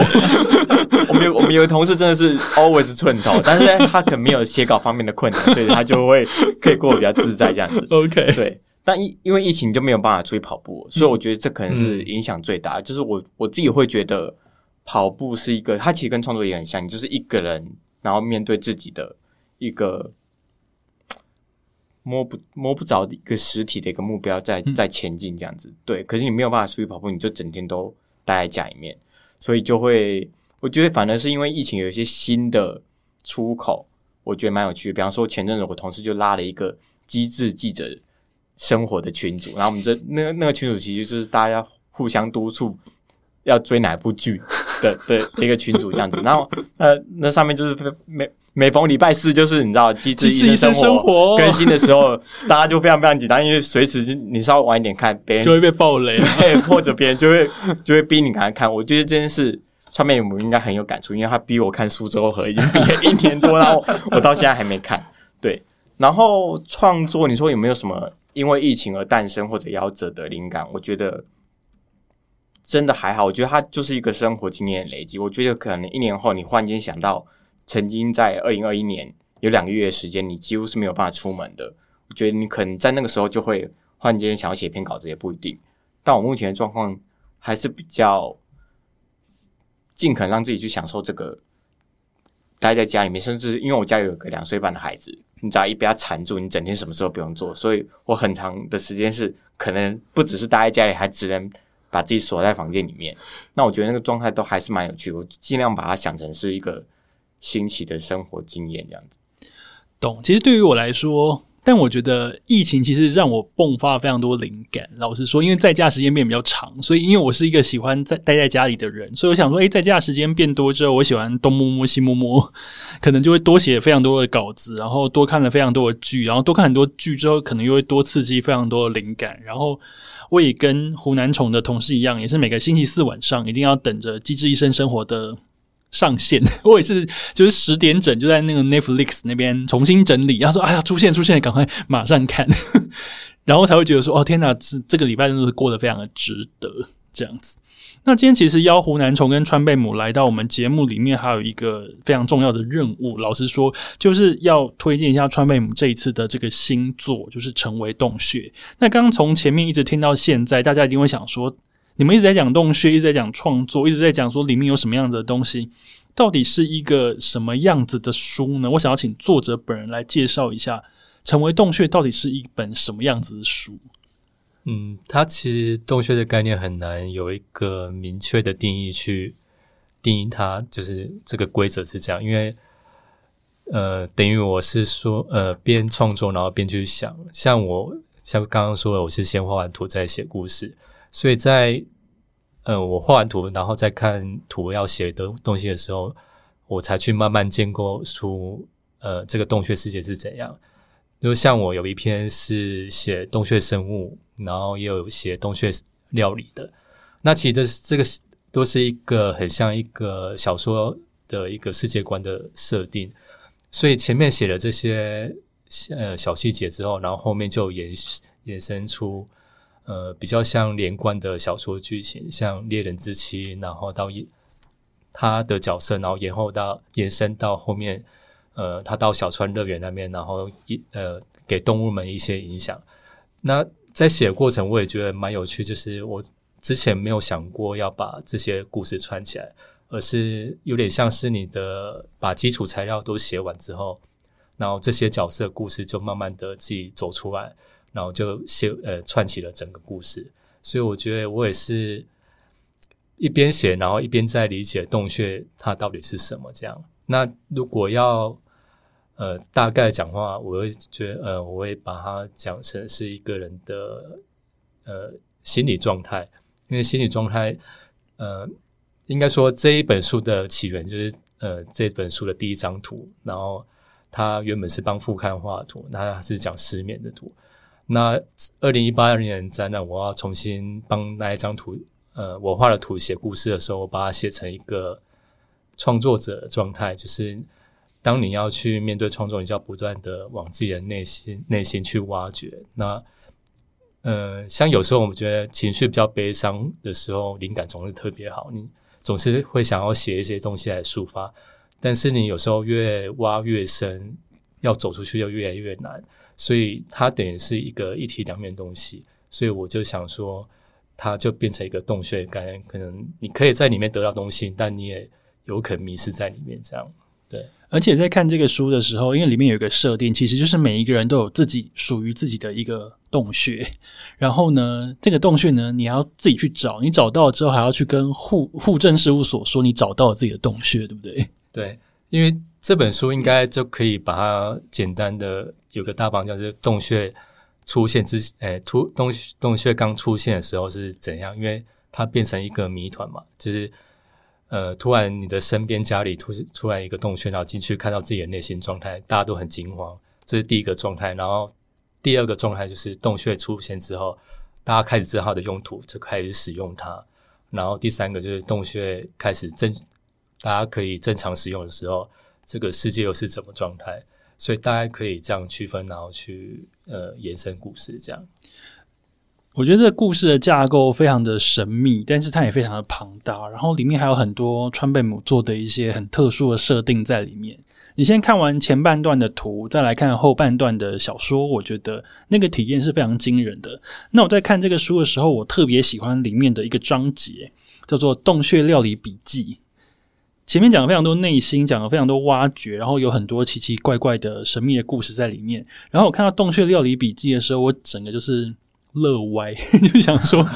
<laughs> 我们有我们有个同事真的是 always 寸头，但是他可能没有写稿方面的困难，所以他就会可以过得比较自在这样子。OK，对。但因因为疫情就没有办法出去跑步，所以我觉得这可能是影响最大。就是我我自己会觉得跑步是一个，它其实跟创作也很像，你就是一个人，然后面对自己的一个。摸不摸不着的一个实体的一个目标在在前进这样子，对。可是你没有办法出去跑步，你就整天都待在家里面，所以就会我觉得反而是因为疫情有一些新的出口，我觉得蛮有趣的。比方说前阵子我同事就拉了一个机智记者生活的群组，然后我们这那那个群组其实就是大家互相督促要追哪部剧的的一个群组这样子，然后呃那上面就是每。每逢礼拜四，就是你知道《机智医生生活》更新的时候，大家就非常非常紧张，因为随时你稍微晚一点看，别人就会被暴雷，<laughs> 或者别人就会就会逼你赶快看。我觉得这件事，川妹母应该很有感触，因为他逼我看《苏州河》，已经毕业一年多，然后我到现在还没看。对，然后创作，你说有没有什么因为疫情而诞生或者夭折的灵感？我觉得真的还好，我觉得它就是一个生活经验累积。我觉得可能一年后，你忽然间想到。曾经在二零二一年有两个月的时间，你几乎是没有办法出门的。我觉得你可能在那个时候就会忽然间想要写篇稿子，也不一定。但我目前的状况还是比较尽可能让自己去享受这个待在家里面，甚至因为我家有个两岁半的孩子，你只要一被他缠住，你整天什么事候不用做。所以我很长的时间是可能不只是待在家里，还只能把自己锁在房间里面。那我觉得那个状态都还是蛮有趣，我尽量把它想成是一个。新奇的生活经验，这样子，懂。其实对于我来说，但我觉得疫情其实让我迸发非常多灵感。老实说，因为在家时间变比较长，所以因为我是一个喜欢在待在家里的人，所以我想说，诶，在家时间变多之后，我喜欢东摸摸西摸摸，<laughs> 可能就会多写非常多的稿子，然后多看了非常多的剧，然后多看很多剧之后，可能又会多刺激非常多的灵感。然后我也跟湖南虫的同事一样，也是每个星期四晚上一定要等着《机智医生生活》的。上线，<laughs> 我也是，就是十点整就在那个 Netflix 那边重新整理。然后说：“哎呀，出现出现，赶快马上看。<laughs> ”然后才会觉得说：“哦，天哪，这这个礼拜真的是过得非常的值得。”这样子。那今天其实邀湖南虫跟川贝母来到我们节目里面，还有一个非常重要的任务。老实说，就是要推荐一下川贝母这一次的这个新作，就是《成为洞穴》。那刚从前面一直听到现在，大家一定会想说。你们一直在讲洞穴，一直在讲创作，一直在讲说里面有什么样的东西，到底是一个什么样子的书呢？我想要请作者本人来介绍一下，《成为洞穴》到底是一本什么样子的书？嗯，它其实洞穴的概念很难有一个明确的定义去定义它，就是这个规则是这样，因为呃，等于我是说呃，边创作然后边去想，像我像刚刚说的，我是先画完图再写故事。所以在呃，我画完图，然后再看图要写的东西的时候，我才去慢慢建构出呃这个洞穴世界是怎样。就像我有一篇是写洞穴生物，然后也有写洞穴料理的。那其实这这个都是一个很像一个小说的一个世界观的设定。所以前面写了这些呃小细节之后，然后后面就延延伸出。呃比较像连贯的小说剧情，像《猎人之妻》，然后到他的角色，然后延后到延伸到后面，呃，他到小川乐园那边，然后一呃给动物们一些影响。那在写过程，我也觉得蛮有趣，就是我之前没有想过要把这些故事串起来，而是有点像是你的把基础材料都写完之后。然后这些角色故事就慢慢的自己走出来，然后就写呃串起了整个故事。所以我觉得我也是一边写，然后一边在理解洞穴它到底是什么这样。那如果要呃大概讲话，我会觉得呃我会把它讲成是一个人的呃心理状态，因为心理状态呃应该说这一本书的起源就是呃这本书的第一张图，然后。它原本是帮副刊画图，那是讲失眠的图。那二零一八年展览，我要重新帮那一张图，呃，我画的图写故事的时候，我把它写成一个创作者的状态，就是当你要去面对创作，你就要不断的往自己的内心内心去挖掘。那呃，像有时候我们觉得情绪比较悲伤的时候，灵感总是特别好，你总是会想要写一些东西来抒发。但是你有时候越挖越深，要走出去就越来越难，所以它等于是一个一体两面东西。所以我就想说，它就变成一个洞穴感，可能你可以在里面得到东西，但你也有可能迷失在里面。这样对。而且在看这个书的时候，因为里面有一个设定，其实就是每一个人都有自己属于自己的一个洞穴。然后呢，这个洞穴呢，你要自己去找，你找到之后还要去跟户户政事务所说你找到了自己的洞穴，对不对？对，因为这本书应该就可以把它简单的有个大方向，就是洞穴出现之，诶，突洞洞穴刚出现的时候是怎样？因为它变成一个谜团嘛，就是呃，突然你的身边家里突突然一个洞穴，然后进去看到自己的内心状态，大家都很惊慌，这是第一个状态。然后第二个状态就是洞穴出现之后，大家开始知道它的用途，就开始使用它。然后第三个就是洞穴开始正。大家可以正常使用的时候，这个世界又是怎么状态？所以大家可以这样区分，然后去呃延伸故事。这样，我觉得这个故事的架构非常的神秘，但是它也非常的庞大。然后里面还有很多川贝母做的一些很特殊的设定在里面。你先看完前半段的图，再来看后半段的小说，我觉得那个体验是非常惊人的。那我在看这个书的时候，我特别喜欢里面的一个章节，叫做《洞穴料理笔记》。前面讲了非常多内心，讲了非常多挖掘，然后有很多奇奇怪怪的神秘的故事在里面。然后我看到《洞穴料理笔记》的时候，我整个就是乐歪，<laughs> 就想说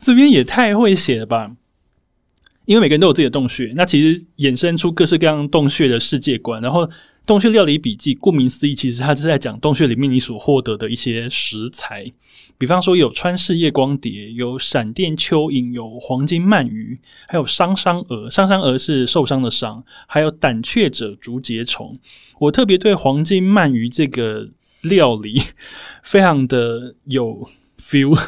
这边也太会写了吧！因为每个人都有自己的洞穴，那其实衍生出各式各样洞穴的世界观，然后。洞穴料理笔记，顾名思义，其实它是在讲洞穴里面你所获得的一些食材，比方说有川式夜光蝶，有闪电蚯蚓，有黄金鳗鱼，还有伤伤蛾。伤伤蛾是受伤的伤，还有胆怯者竹节虫。我特别对黄金鳗鱼这个料理非常的有 feel。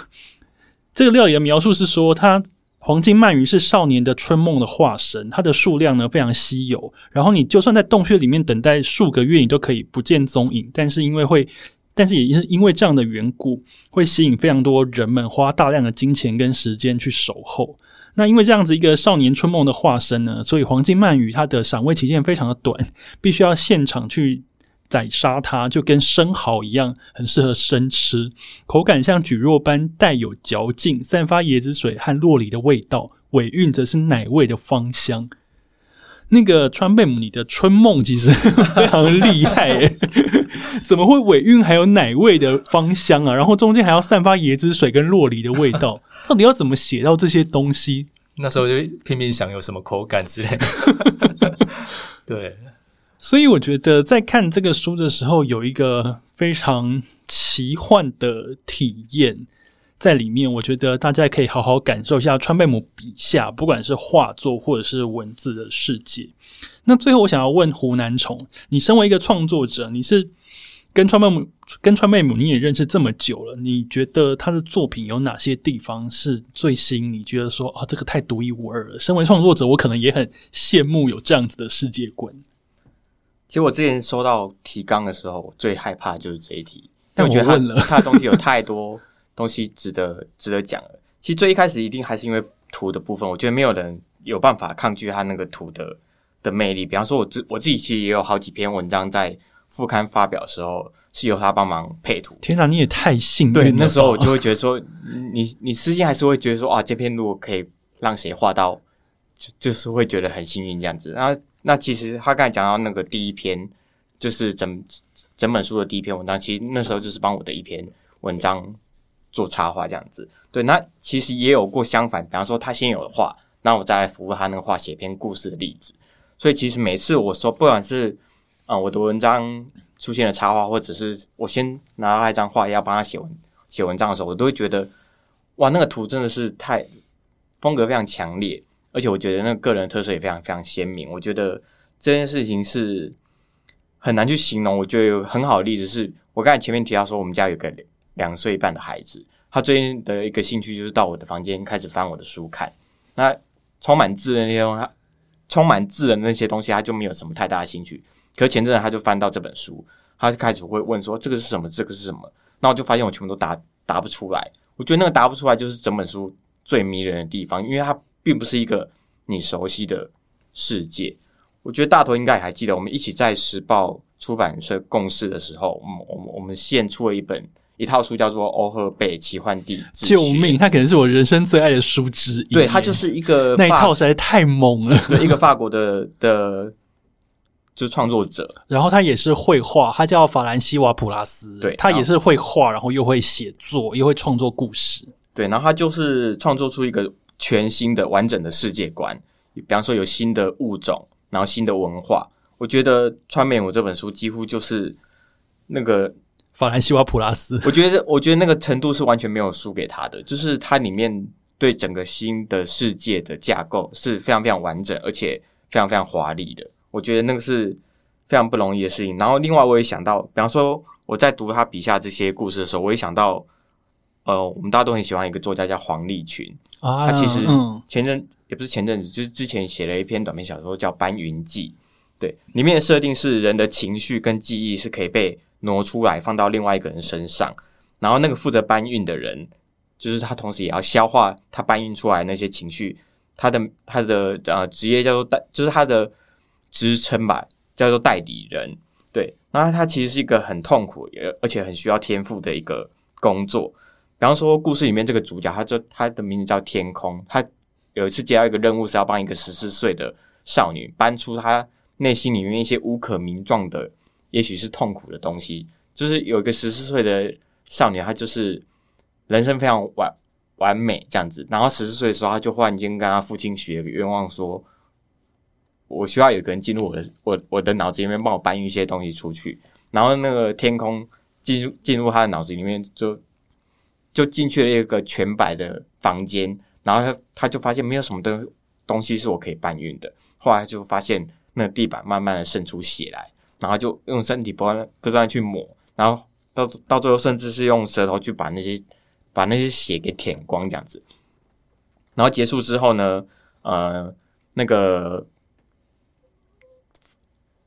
这个料理的描述是说它。黄金鳗鱼是少年的春梦的化身，它的数量呢非常稀有。然后你就算在洞穴里面等待数个月，你都可以不见踪影。但是因为会，但是也是因为这样的缘故，会吸引非常多人们花大量的金钱跟时间去守候。那因为这样子一个少年春梦的化身呢，所以黄金鳗鱼它的赏味期限非常的短，必须要现场去。宰杀它就跟生蚝一样，很适合生吃，口感像蒟蒻般带有嚼劲，散发椰子水和洛梨的味道，尾韵则是奶味的芳香。那个川贝母，你的春梦其实非常厉害，<laughs> 怎么会尾韵还有奶味的芳香啊？然后中间还要散发椰子水跟洛梨的味道，到底要怎么写到这些东西？那时候就拼命想有什么口感之类的，<laughs> 对。所以我觉得在看这个书的时候，有一个非常奇幻的体验在里面。我觉得大家可以好好感受一下川贝母笔下，不管是画作或者是文字的世界。那最后，我想要问湖南虫，你身为一个创作者，你是跟川贝母跟川贝母你也认识这么久了，你觉得他的作品有哪些地方是最新？你觉得说啊，这个太独一无二了。身为创作者，我可能也很羡慕有这样子的世界观。其实我之前收到提纲的时候，我最害怕的就是这一题，但我觉得他他的东西有太多东西值得值得讲了。其实最一开始一定还是因为图的部分，我觉得没有人有办法抗拒他那个图的的魅力。比方说，我自我自己其实也有好几篇文章在副刊发表的时候是由他帮忙配图。天哪，你也太幸运对，那时候我就会觉得说，你你私信还是会觉得说，啊，这篇如果可以让谁画到，就就是会觉得很幸运这样子。然后，那其实他刚才讲到那个第一篇，就是整整本书的第一篇文章，其实那时候就是帮我的一篇文章做插画这样子。对，那其实也有过相反，比方说他先有的画，那我再来服务他那个画，写篇故事的例子。所以其实每次我说，不管是啊、我的文章出现了插画，或者是我先拿到一张画要帮他写文写文章的时候，我都会觉得哇，那个图真的是太风格非常强烈，而且我觉得那个个人特色也非常非常鲜明。我觉得这件事情是很难去形容。我觉得有很好的例子是，我刚才前面提到说，我们家有个两岁半的孩子，他最近的一个兴趣就是到我的房间开始翻我的书看。那充满字的那些东西，他充满字的那些东西，他就没有什么太大的兴趣。可是前阵子他就翻到这本书，他就开始会问说：“这个是什么？这个是什么？”那我就发现我全部都答答不出来。我觉得那个答不出来就是整本书最迷人的地方，因为它并不是一个你熟悉的世界。我觉得大头应该还记得，我们一起在时报出版社共事的时候，我们我们我们献出了一本一套书，叫做《欧赫贝奇幻地救命！！它可能是我人生最爱的书之一。对，它就是一个那一套实在太猛了。对一个法国的的，就是创作者，然后他也是绘画，他叫法兰西瓦普拉斯。对他也是绘画，然后又会写作，又会创作故事。对，然后他就是创作出一个全新的完整的世界观，比方说有新的物种，然后新的文化。我觉得《川美我这本书几乎就是那个，法兰西瓦普拉斯，<laughs> 我觉得我觉得那个程度是完全没有输给他的，就是它里面对整个新的世界的架构是非常非常完整，而且非常非常华丽的。我觉得那个是非常不容易的事情。然后另外我也想到，比方说我在读他笔下这些故事的时候，我也想到，呃，我们大家都很喜欢一个作家叫黄立群。啊，他其实嗯，前阵也不是前阵子，就是之前写了一篇短篇小说叫《搬云记》，对，里面的设定是人的情绪跟记忆是可以被挪出来放到另外一个人身上，然后那个负责搬运的人，就是他同时也要消化他搬运出来那些情绪，他的他的呃职业叫做代，就是他的职称吧，叫做代理人，对，那他其实是一个很痛苦，也而且很需要天赋的一个工作。比方说，故事里面这个主角，他就他的名字叫天空。他有一次接到一个任务，是要帮一个十四岁的少女搬出她内心里面一些无可名状的，也许是痛苦的东西。就是有一个十四岁的少女，她就是人生非常完完美这样子。然后十四岁的时候，她就忽然间跟她父亲许了个愿望，说：“我需要有个人进入我的我我的脑子里面，帮我搬运一些东西出去。”然后那个天空进入进入她的脑子里面。就就进去了一个全白的房间，然后他他就发现没有什么东东西是我可以搬运的。后来就发现那地板慢慢的渗出血来，然后就用身体不断不断去抹，然后到到最后甚至是用舌头去把那些把那些血给舔光这样子。然后结束之后呢，呃，那个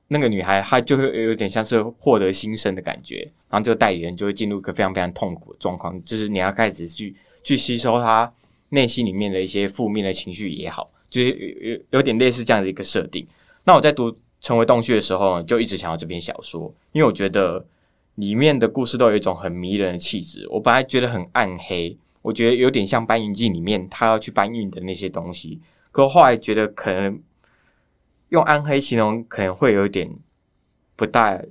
那个女孩她就会有点像是获得新生的感觉，然后这个代理人就会进入一个非常非常痛苦的状况，就是你要开始去去吸收她内心里面的一些负面的情绪也好，就是有有有点类似这样的一个设定。那我在读《成为洞穴》的时候，就一直想要这篇小说，因为我觉得里面的故事都有一种很迷人的气质。我本来觉得很暗黑，我觉得有点像《搬运记》里面他要去搬运的那些东西，可后来觉得可能用暗黑形容可能会有一点不大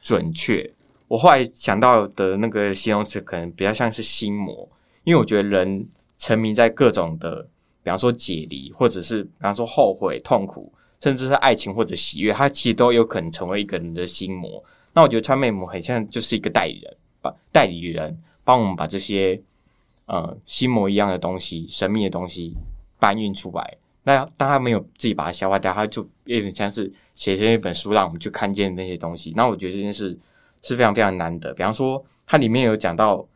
准确。我后来想到的那个形容词，可能比较像是心魔，因为我觉得人沉迷在各种的，比方说解离，或者是比方说后悔、痛苦，甚至是爱情或者喜悦，它其实都有可能成为一个人的心魔。那我觉得川妹魔很像就是一个代理人，把代理人帮我们把这些呃心魔一样的东西、神秘的东西搬运出来。那当他没有自己把它消化掉，他就有点像是写成一本书，让我们去看见那些东西。那我觉得这件事是非常非常难的。比方说，它里面有讲到，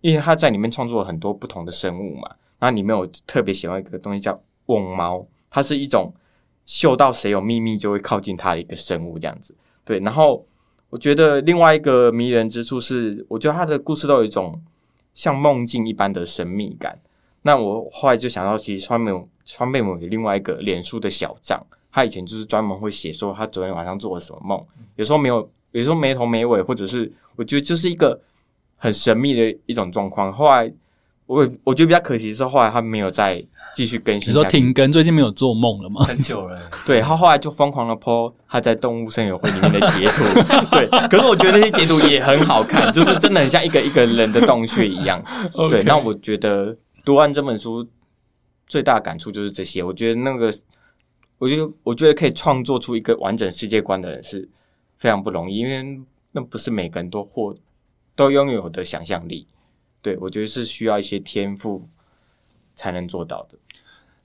因为他在里面创作了很多不同的生物嘛，那里面有特别喜欢一个东西叫瓮猫，它是一种嗅到谁有秘密就会靠近它的一个生物，这样子。对，然后我觉得另外一个迷人之处是，我觉得他的故事都有一种像梦境一般的神秘感。那我后来就想到，其实川美川贝母有另外一个脸书的小账，他以前就是专门会写说他昨天晚上做了什么梦，有时候没有，有时候没头没尾，或者是我觉得就是一个很神秘的一种状况。后来我我觉得比较可惜是后来他没有再继续更新你说，停更，最近没有做梦了吗？很久了，<laughs> 对他后来就疯狂的 po 他在动物森友会里面的截图，<laughs> 对，可是我觉得那些截图也很好看，就是真的很像一个一个人的洞穴一样。<laughs> 对那我觉得读完这本书最大的感触就是这些。我觉得那个，我就我觉得可以创作出一个完整世界观的人是非常不容易，因为那不是每个人都获都拥有的想象力。对我觉得是需要一些天赋才能做到的。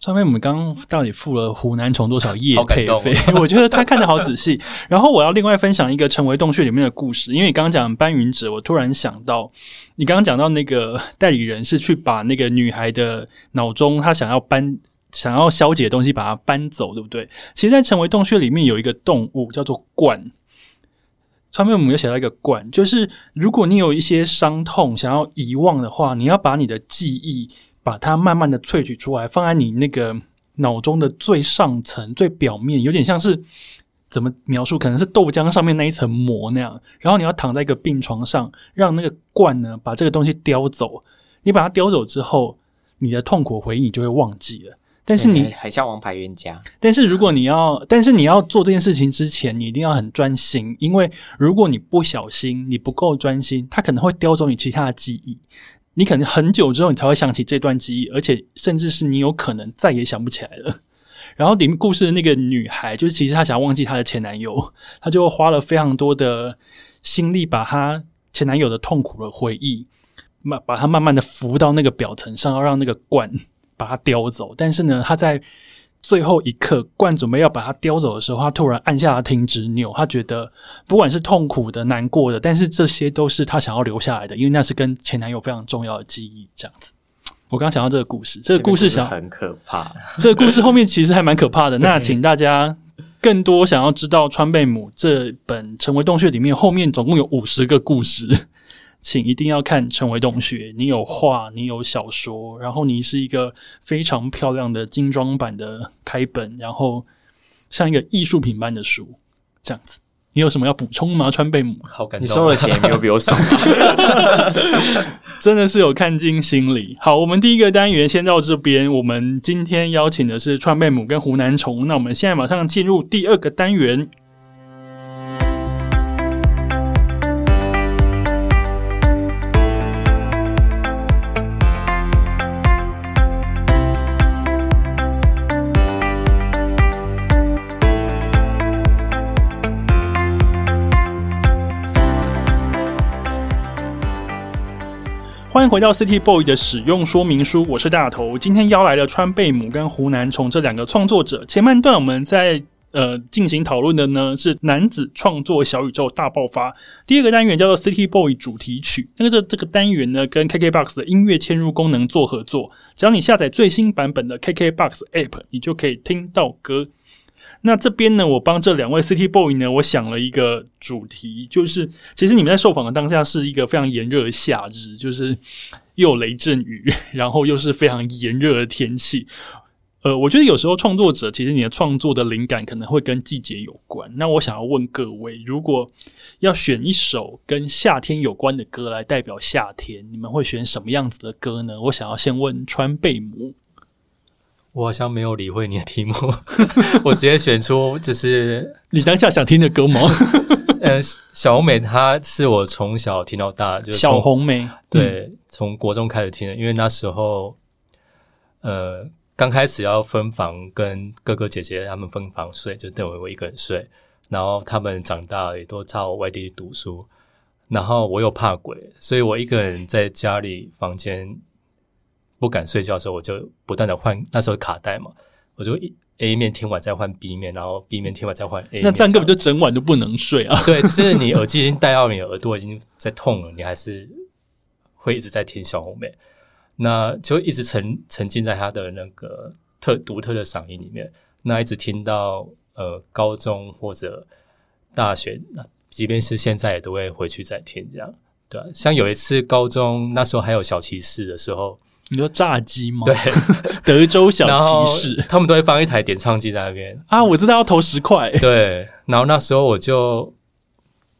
川妹，我们刚刚到底付了湖南虫多少业好感动配费？<laughs> 我觉得他看的好仔细。然后我要另外分享一个成为洞穴里面的故事，因为你刚刚讲搬云者，我突然想到，你刚刚讲到那个代理人是去把那个女孩的脑中她想要搬。想要消解的东西，把它搬走，对不对？其实，在成为洞穴里面有一个动物叫做鹳。川妹，我们有写到一个罐，就是如果你有一些伤痛想要遗忘的话，你要把你的记忆把它慢慢的萃取出来，放在你那个脑中的最上层、最表面，有点像是怎么描述？可能是豆浆上面那一层膜那样。然后你要躺在一个病床上，让那个罐呢把这个东西叼走。你把它叼走之后，你的痛苦回忆你就会忘记了。但是你很像王牌冤家，但是如果你要，但是你要做这件事情之前，你一定要很专心，因为如果你不小心，你不够专心，它可能会叼走你其他的记忆。你可能很久之后，你才会想起这段记忆，而且甚至是你有可能再也想不起来了。<laughs> 然后里面故事的那个女孩，就是其实她想要忘记她的前男友，她就花了非常多的心力，把她前男友的痛苦的回忆，慢把她慢慢的浮到那个表层上，要让那个罐把它叼走。但是呢，她在最后一刻，罐准备要把它叼走的时候，他突然按下了停止钮。她觉得不管是痛苦的、难过的，但是这些都是他想要留下来的，因为那是跟前男友非常重要的记忆。这样子，我刚刚想到这个故事，这个故事想很可怕。<laughs> 这个故事后面其实还蛮可怕的。那请大家更多想要知道川贝母这本《成为洞穴》里面后面总共有五十个故事，请一定要看《成为洞穴》。你有画，你有小说，然后你是一个非常漂亮的精装版的开本，然后像一个艺术品般的书，这样子。你有什么要补充吗，川贝母？好感动。你收了钱也没有比我少，<laughs> 真的是有看进心里。好，我们第一个单元先到这边。我们今天邀请的是川贝母跟湖南虫，那我们现在马上进入第二个单元。欢迎回到 City Boy 的使用说明书，我是大头。今天邀来了川贝母跟湖南虫这两个创作者。前半段我们在呃进行讨论的呢是男子创作小宇宙大爆发，第二个单元叫做 City Boy 主题曲。那个这这个单元呢跟 KKBox 的音乐嵌入功能做合作，只要你下载最新版本的 KKBox App，你就可以听到歌。那这边呢，我帮这两位 City Boy 呢，我想了一个主题，就是其实你们在受访的当下是一个非常炎热的夏日，就是又有雷阵雨，<laughs> 然后又是非常炎热的天气。呃，我觉得有时候创作者其实你的创作的灵感可能会跟季节有关。那我想要问各位，如果要选一首跟夏天有关的歌来代表夏天，你们会选什么样子的歌呢？我想要先问川贝母。我好像没有理会你的题目，<laughs> 我直接选出就是 <laughs> 你当下想听的歌吗？<laughs> 呃，小红美她是我从小听到大，就是小红梅，对，从国中开始听的，因为那时候呃刚开始要分房，跟哥哥姐姐他们分房睡，就等我我一个人睡，然后他们长大也都到外地去读书，然后我又怕鬼，所以我一个人在家里房间不敢睡觉的时候，我就不断的换那时候卡带嘛，我就一 A 面听完再换 B 面，然后 B 面听完再换 A 面。那这样根本就整晚都不能睡啊！对，就是你耳机已经戴到你耳朵已经在痛了，你还是会一直在听小红妹，那就一直沉沉浸在她的那个特独特的嗓音里面，那一直听到呃高中或者大学，那即便是现在也都会回去再听这样。对啊，像有一次高中那时候还有小骑士的时候，你说炸鸡吗？对，<laughs> 德州小骑士。他们都会放一台点唱机在那边，啊，我知道要投十块，对，然后那时候我就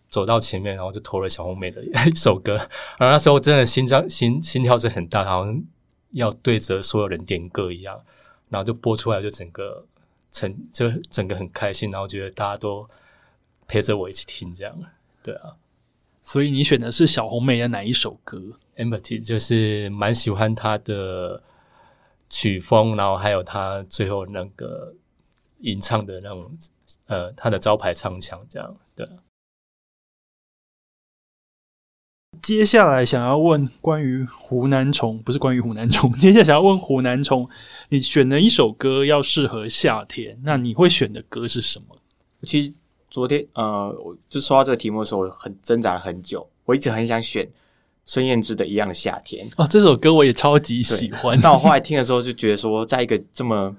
走到前面，然后就投了小红梅的一首歌，然后那时候真的心脏心心跳是很大，好像要对着所有人点歌一样，然后就播出来，就整个成就整个很开心，然后觉得大家都陪着我一起听，这样，对啊。所以你选的是小红梅的哪一首歌？实就是蛮喜欢他的曲风，然后还有他最后那个吟唱的那种呃他的招牌唱腔，这样，对啊。接下来想要问关于湖南虫，不是关于湖南虫。<laughs> 接下来想要问湖南虫，你选了一首歌要适合夏天，那你会选的歌是什么？其实昨天呃，我就收到这个题目的时候，我很挣扎了很久。我一直很想选孙燕姿的《一样的夏天》，哦，这首歌我也超级喜欢。但我后来听的时候就觉得说，在一个这么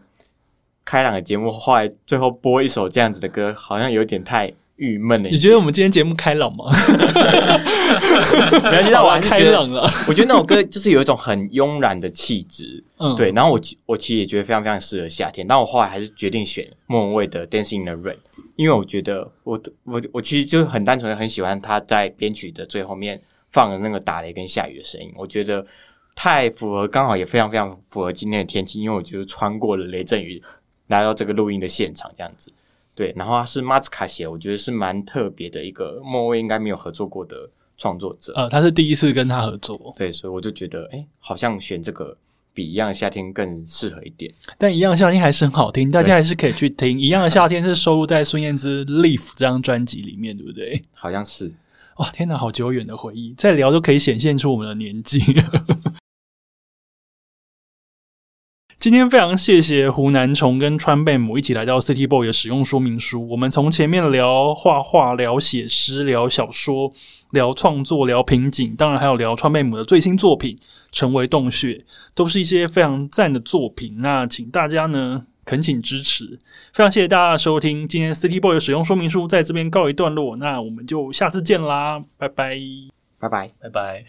开朗的节目，后来最后播一首这样子的歌，好像有点太郁闷了。你觉得我们今天节目开朗吗？<laughs> 没关系，但我还是开觉得 <laughs> 朗了。我觉得那首歌就是有一种很慵懒的气质，<laughs> 嗯，对。然后我其我其实也觉得非常非常适合夏天，但我后来还是决定选莫文蔚的《Dancing in the Rain》，因为我觉得我我我其实就很单纯的很喜欢他在编曲的最后面放的那个打雷跟下雨的声音，我觉得太符合，刚好也非常非常符合今天的天气，因为我就是穿过了雷阵雨来到这个录音的现场这样子。对，然后他是马兹卡写，我觉得是蛮特别的一个莫威应该没有合作过的创作者。呃，他是第一次跟他合作，对，所以我就觉得，哎、好像选这个比一样的夏天更适合一点。但一样的夏天还是很好听，大家还是可以去听。一样的夏天是收录在孙燕姿《Leaf》这张专辑里面，对不对？好像是，哇，天哪，好久远的回忆，再聊都可以显现出我们的年纪。今天非常谢谢湖南虫跟川贝母一起来到 City Boy 的使用说明书。我们从前面聊画画、聊写诗、聊小说、聊创作、聊瓶颈，当然还有聊川贝母的最新作品《成为洞穴》，都是一些非常赞的作品。那请大家呢恳请支持。非常谢谢大家的收听今天 city boy 的使用说明书在这边告一段落那我们就下次见啦拜拜。拜拜。拜拜。